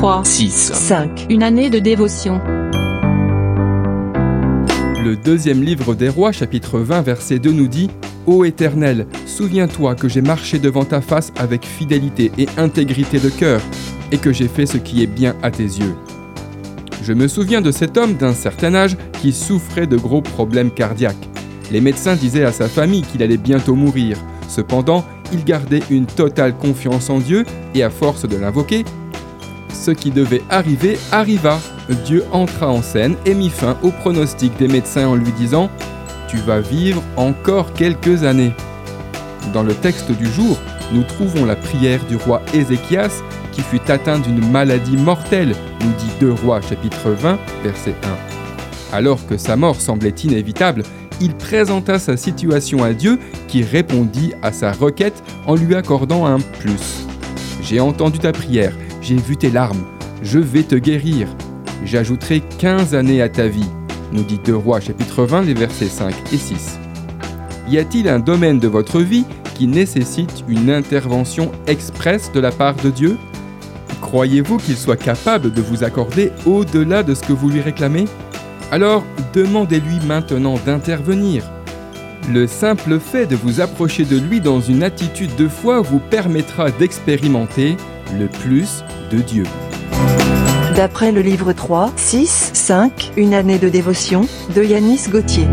3, 6. 5. Une année de dévotion. Le deuxième livre des rois, chapitre 20, verset 2 nous dit Ô Éternel, souviens-toi que j'ai marché devant ta face avec fidélité et intégrité de cœur, et que j'ai fait ce qui est bien à tes yeux. Je me souviens de cet homme d'un certain âge qui souffrait de gros problèmes cardiaques. Les médecins disaient à sa famille qu'il allait bientôt mourir. Cependant, il gardait une totale confiance en Dieu et à force de l'invoquer, ce qui devait arriver arriva. Dieu entra en scène et mit fin au pronostic des médecins en lui disant ⁇ Tu vas vivre encore quelques années ⁇ Dans le texte du jour, nous trouvons la prière du roi Ézéchias qui fut atteint d'une maladie mortelle, nous dit 2 Rois chapitre 20 verset 1. Alors que sa mort semblait inévitable, il présenta sa situation à Dieu qui répondit à sa requête en lui accordant un plus. J'ai entendu ta prière, j'ai vu tes larmes, je vais te guérir. J'ajouterai 15 années à ta vie, nous dit 2 Rois chapitre 20 les versets 5 et 6. Y a-t-il un domaine de votre vie qui nécessite une intervention expresse de la part de Dieu? Croyez-vous qu'il soit capable de vous accorder au-delà de ce que vous lui réclamez? Alors demandez-lui maintenant d'intervenir. Le simple fait de vous approcher de lui dans une attitude de foi vous permettra d'expérimenter le plus de Dieu. D'après le livre 3, 6, 5, Une année de dévotion, de Yanis Gauthier.